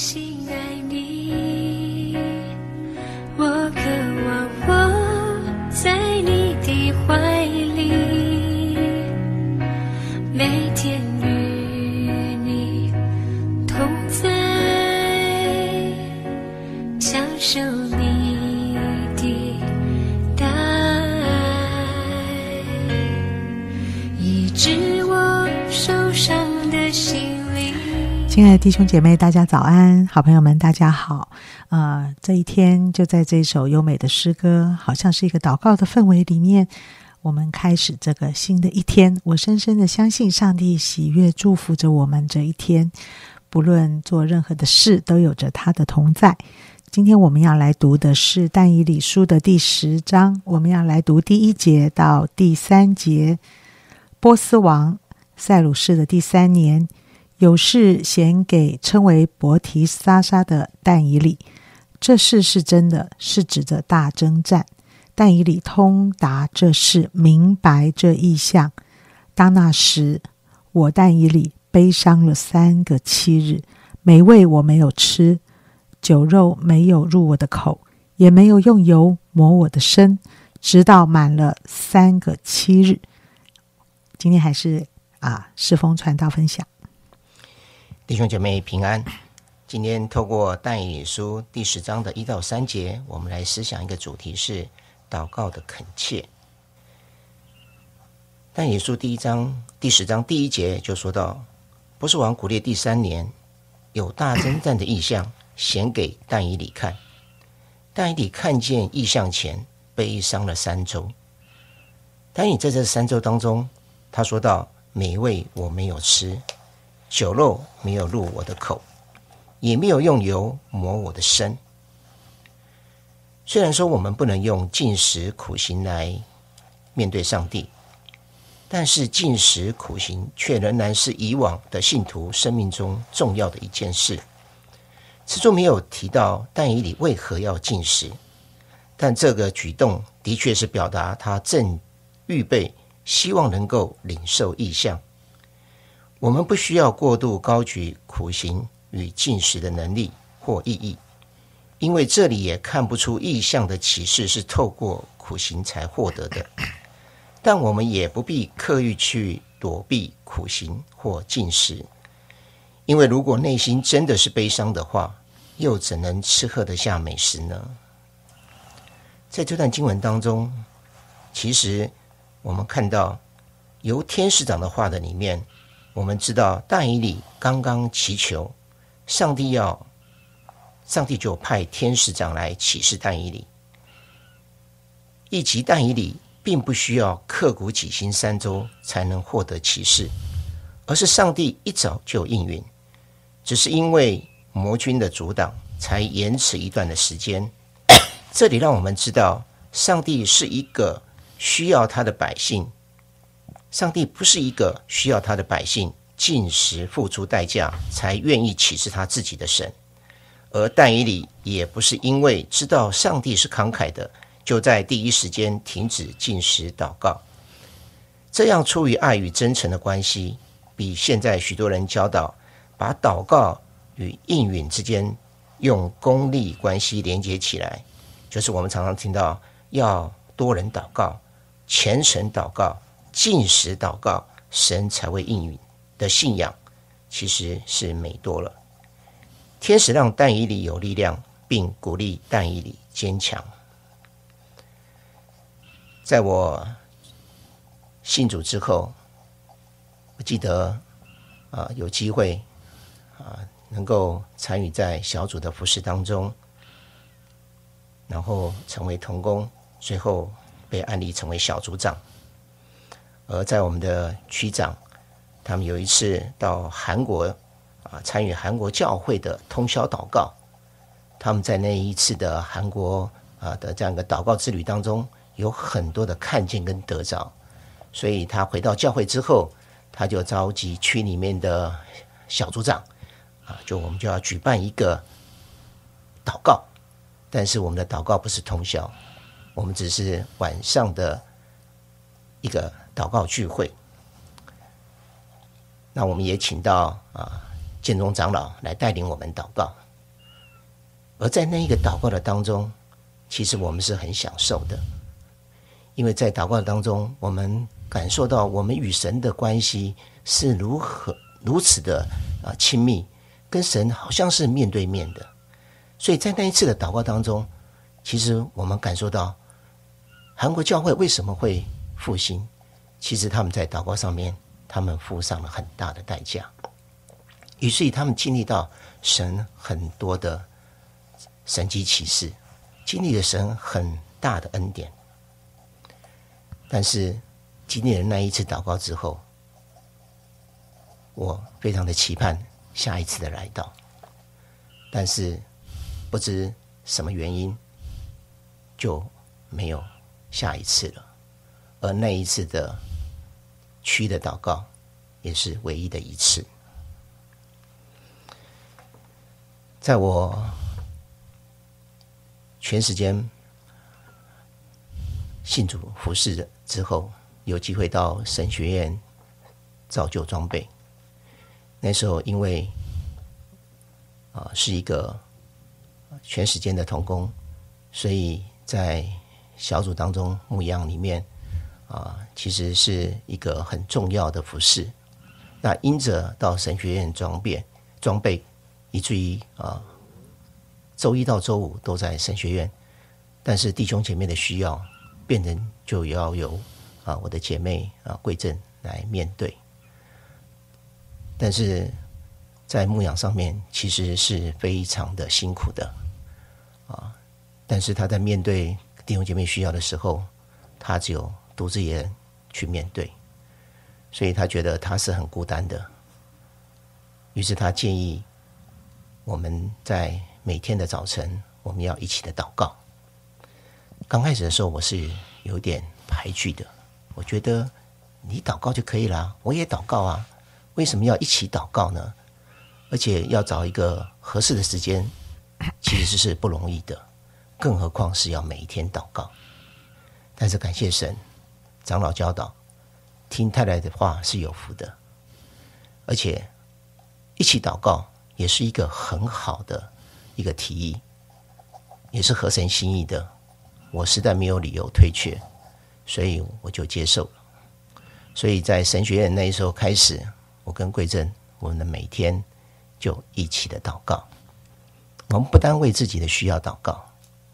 心爱你，亲爱的弟兄姐妹，大家早安！好朋友们，大家好。呃，这一天就在这首优美的诗歌，好像是一个祷告的氛围里面，我们开始这个新的一天。我深深的相信，上帝喜悦祝福着我们这一天，不论做任何的事，都有着他的同在。今天我们要来读的是但以理书的第十章，我们要来读第一节到第三节。波斯王塞鲁士的第三年。有事显给称为伯提撒沙的但以理，这事是真的，是指着大征战。但以理通达这事，明白这意象。当那时，我但以理悲伤了三个七日，美味我没有吃，酒肉没有入我的口，也没有用油抹我的身，直到满了三个七日。今天还是啊，世风传道分享。弟兄姐妹平安。今天透过但以理书第十章的一到三节，我们来思想一个主题是祷告的恳切。但以理书第一章第十章第一节就说到，不是王古列第三年，有大征战的意象显给但以理看。但以理看见意象前，悲伤了三周。但以在这三周当中，他说到：美味我没有吃。酒肉没有入我的口，也没有用油抹我的身。虽然说我们不能用进食苦行来面对上帝，但是进食苦行却仍然是以往的信徒生命中重要的一件事。此处没有提到但以理为何要进食，但这个举动的确是表达他正预备，希望能够领受意象。我们不需要过度高举苦行与进食的能力或意义，因为这里也看不出意象的启示是透过苦行才获得的。但我们也不必刻意去躲避苦行或进食，因为如果内心真的是悲伤的话，又怎能吃喝得下美食呢？在这段经文当中，其实我们看到由天使长的话的里面。我们知道，但以理刚刚祈求上帝要，上帝就派天使长来启示但以理。以及但以理并不需要刻骨几心三周才能获得启示，而是上帝一早就应允，只是因为魔君的阻挡，才延迟一段的时间。这里让我们知道，上帝是一个需要他的百姓。上帝不是一个需要他的百姓进食付出代价才愿意启示他自己的神，而但以理也不是因为知道上帝是慷慨的，就在第一时间停止进食祷告。这样出于爱与真诚的关系，比现在许多人教导把祷告与应允之间用功利关系连接起来，就是我们常常听到要多人祷告、虔诚祷告。进食祷告，神才会应允的信仰，其实是美多了。天使让但以理有力量，并鼓励但以理坚强。在我信主之后，我记得啊，有机会啊，能够参与在小组的服饰当中，然后成为童工，最后被安利成为小组长。而在我们的区长，他们有一次到韩国啊，参与韩国教会的通宵祷告。他们在那一次的韩国啊的这样一个祷告之旅当中，有很多的看见跟得着。所以他回到教会之后，他就召集区里面的小组长啊，就我们就要举办一个祷告。但是我们的祷告不是通宵，我们只是晚上的一个。祷告聚会，那我们也请到啊建中长老来带领我们祷告。而在那一个祷告的当中，其实我们是很享受的，因为在祷告当中，我们感受到我们与神的关系是如何如此的啊亲密，跟神好像是面对面的。所以在那一次的祷告当中，其实我们感受到韩国教会为什么会复兴，其实他们在祷告上面，他们付上了很大的代价，于是他们经历到神很多的。神迹启示，经历了神很大的恩典，但是经历了那一次祷告之后，我非常的期盼下一次的来到，但是不知什么原因就没有下一次了，而那一次的区的祷告也是唯一的一次，在我。全时间信主服侍之后，有机会到神学院造就装备。那时候因为啊是一个全时间的童工，所以在小组当中牧养里面啊，其实是一个很重要的服饰。那因着到神学院装备装备，以至于啊。周一到周五都在神学院，但是弟兄姐妹的需要，变成就要由啊我的姐妹啊桂正来面对。但是在牧养上面其实是非常的辛苦的啊，但是他在面对弟兄姐妹需要的时候，他只有独自一人去面对，所以他觉得他是很孤单的。于是他建议我们在。每天的早晨，我们要一起的祷告。刚开始的时候，我是有点排拒的。我觉得你祷告就可以了，我也祷告啊，为什么要一起祷告呢？而且要找一个合适的时间，其实是不容易的，更何况是要每一天祷告。但是感谢神，长老教导，听太太的话是有福的，而且一起祷告也是一个很好的。一个提议，也是合神心意的，我实在没有理由推却，所以我就接受了。所以在神学院那时候开始，我跟贵正，我们的每天就一起的祷告。我们不单为自己的需要祷告，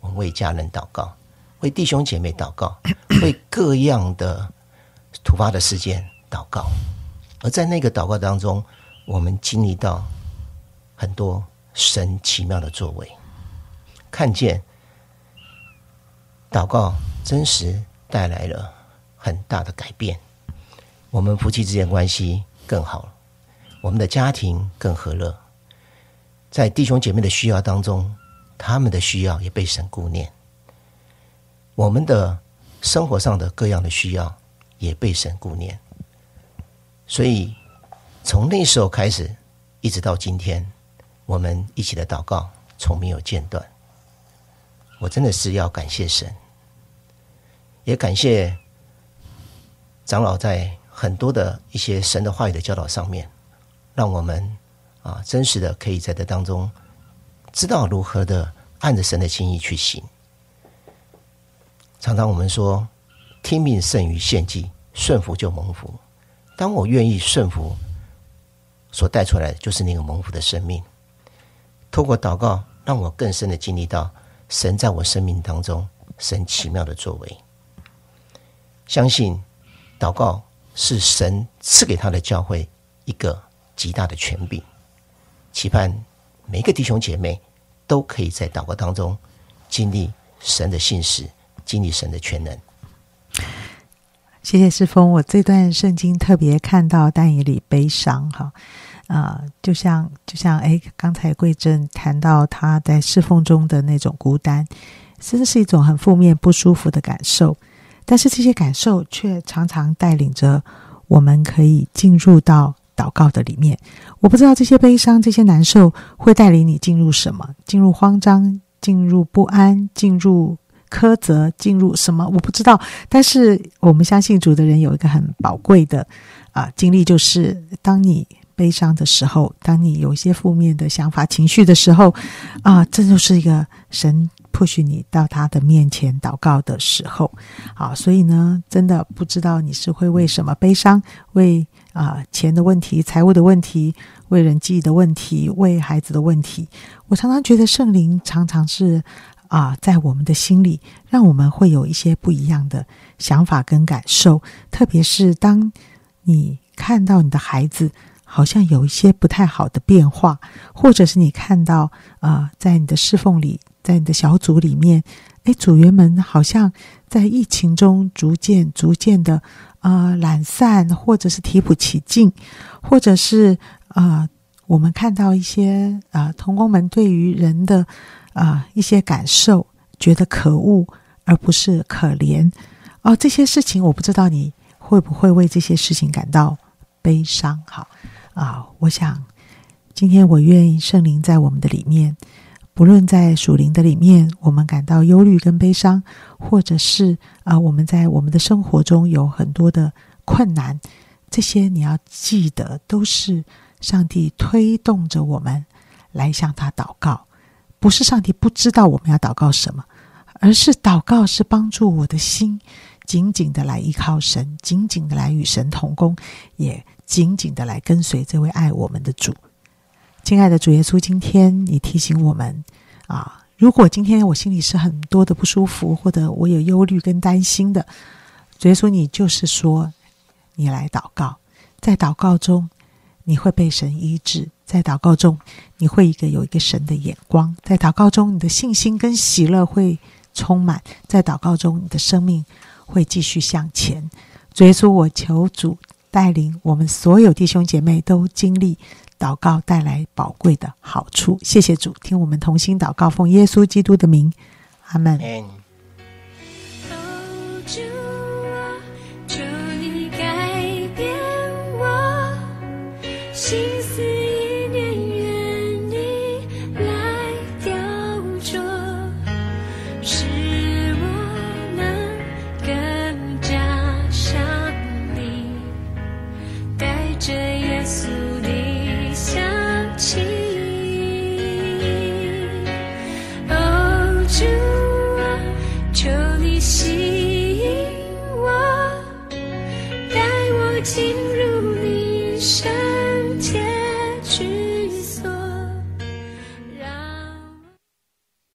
我们为家人祷告，为弟兄姐妹祷告，为各样的突发的事件祷告。而在那个祷告当中，我们经历到很多。神奇妙的作为，看见祷告真实带来了很大的改变。我们夫妻之间关系更好了，我们的家庭更和乐。在弟兄姐妹的需要当中，他们的需要也被神顾念。我们的生活上的各样的需要也被神顾念。所以从那时候开始，一直到今天。我们一起的祷告从没有间断，我真的是要感谢神，也感谢长老在很多的一些神的话语的教导上面，让我们啊真实的可以在这当中知道如何的按着神的心意去行。常常我们说听命胜于献祭，顺服就蒙福。当我愿意顺服，所带出来的就是那个蒙福的生命。透过祷告，让我更深的经历到神在我生命当中神奇妙的作为。相信祷告是神赐给他的教会一个极大的权柄，期盼每一个弟兄姐妹都可以在祷告当中经历神的信实，经历神的全能。谢谢世峰，我这段圣经特别看到但以理悲伤哈。啊，就像就像哎，刚才贵正谈到他在侍奉中的那种孤单，真是一种很负面、不舒服的感受。但是这些感受却常常带领着我们可以进入到祷告的里面。我不知道这些悲伤、这些难受会带领你进入什么？进入慌张？进入不安？进入苛责？进入什么？我不知道。但是我们相信主的人有一个很宝贵的啊经历，就是当你。悲伤的时候，当你有一些负面的想法、情绪的时候，啊，这就是一个神迫许你到他的面前祷告的时候。啊，所以呢，真的不知道你是会为什么悲伤？为啊钱的问题、财务的问题、为人际的问题、为孩子的问题。我常常觉得圣灵常常是啊，在我们的心里，让我们会有一些不一样的想法跟感受，特别是当你看到你的孩子。好像有一些不太好的变化，或者是你看到啊，在你的侍奉里，在你的小组里面，哎，组员们好像在疫情中逐渐、逐渐的啊懒散，或者是提不起劲，或者是啊，我们看到一些啊，童工们对于人的啊一些感受，觉得可恶而不是可怜哦，这些事情我不知道你会不会为这些事情感到悲伤？好。啊，我想今天我愿意圣灵在我们的里面，不论在属灵的里面，我们感到忧虑跟悲伤，或者是啊，我们在我们的生活中有很多的困难，这些你要记得，都是上帝推动着我们来向他祷告，不是上帝不知道我们要祷告什么，而是祷告是帮助我的心紧紧的来依靠神，紧紧的来与神同工，也。紧紧的来跟随这位爱我们的主，亲爱的主耶稣，今天你提醒我们啊，如果今天我心里是很多的不舒服，或者我有忧虑跟担心的，主耶稣，你就是说，你来祷告，在祷告中你会被神医治，在祷告中你会一个有一个神的眼光，在祷告中你的信心跟喜乐会充满，在祷告中你的生命会继续向前。主耶稣，我求主。带领我们所有弟兄姐妹都经历祷告带来宝贵的好处。谢谢主，听我们同心祷告，奉耶稣基督的名，阿门。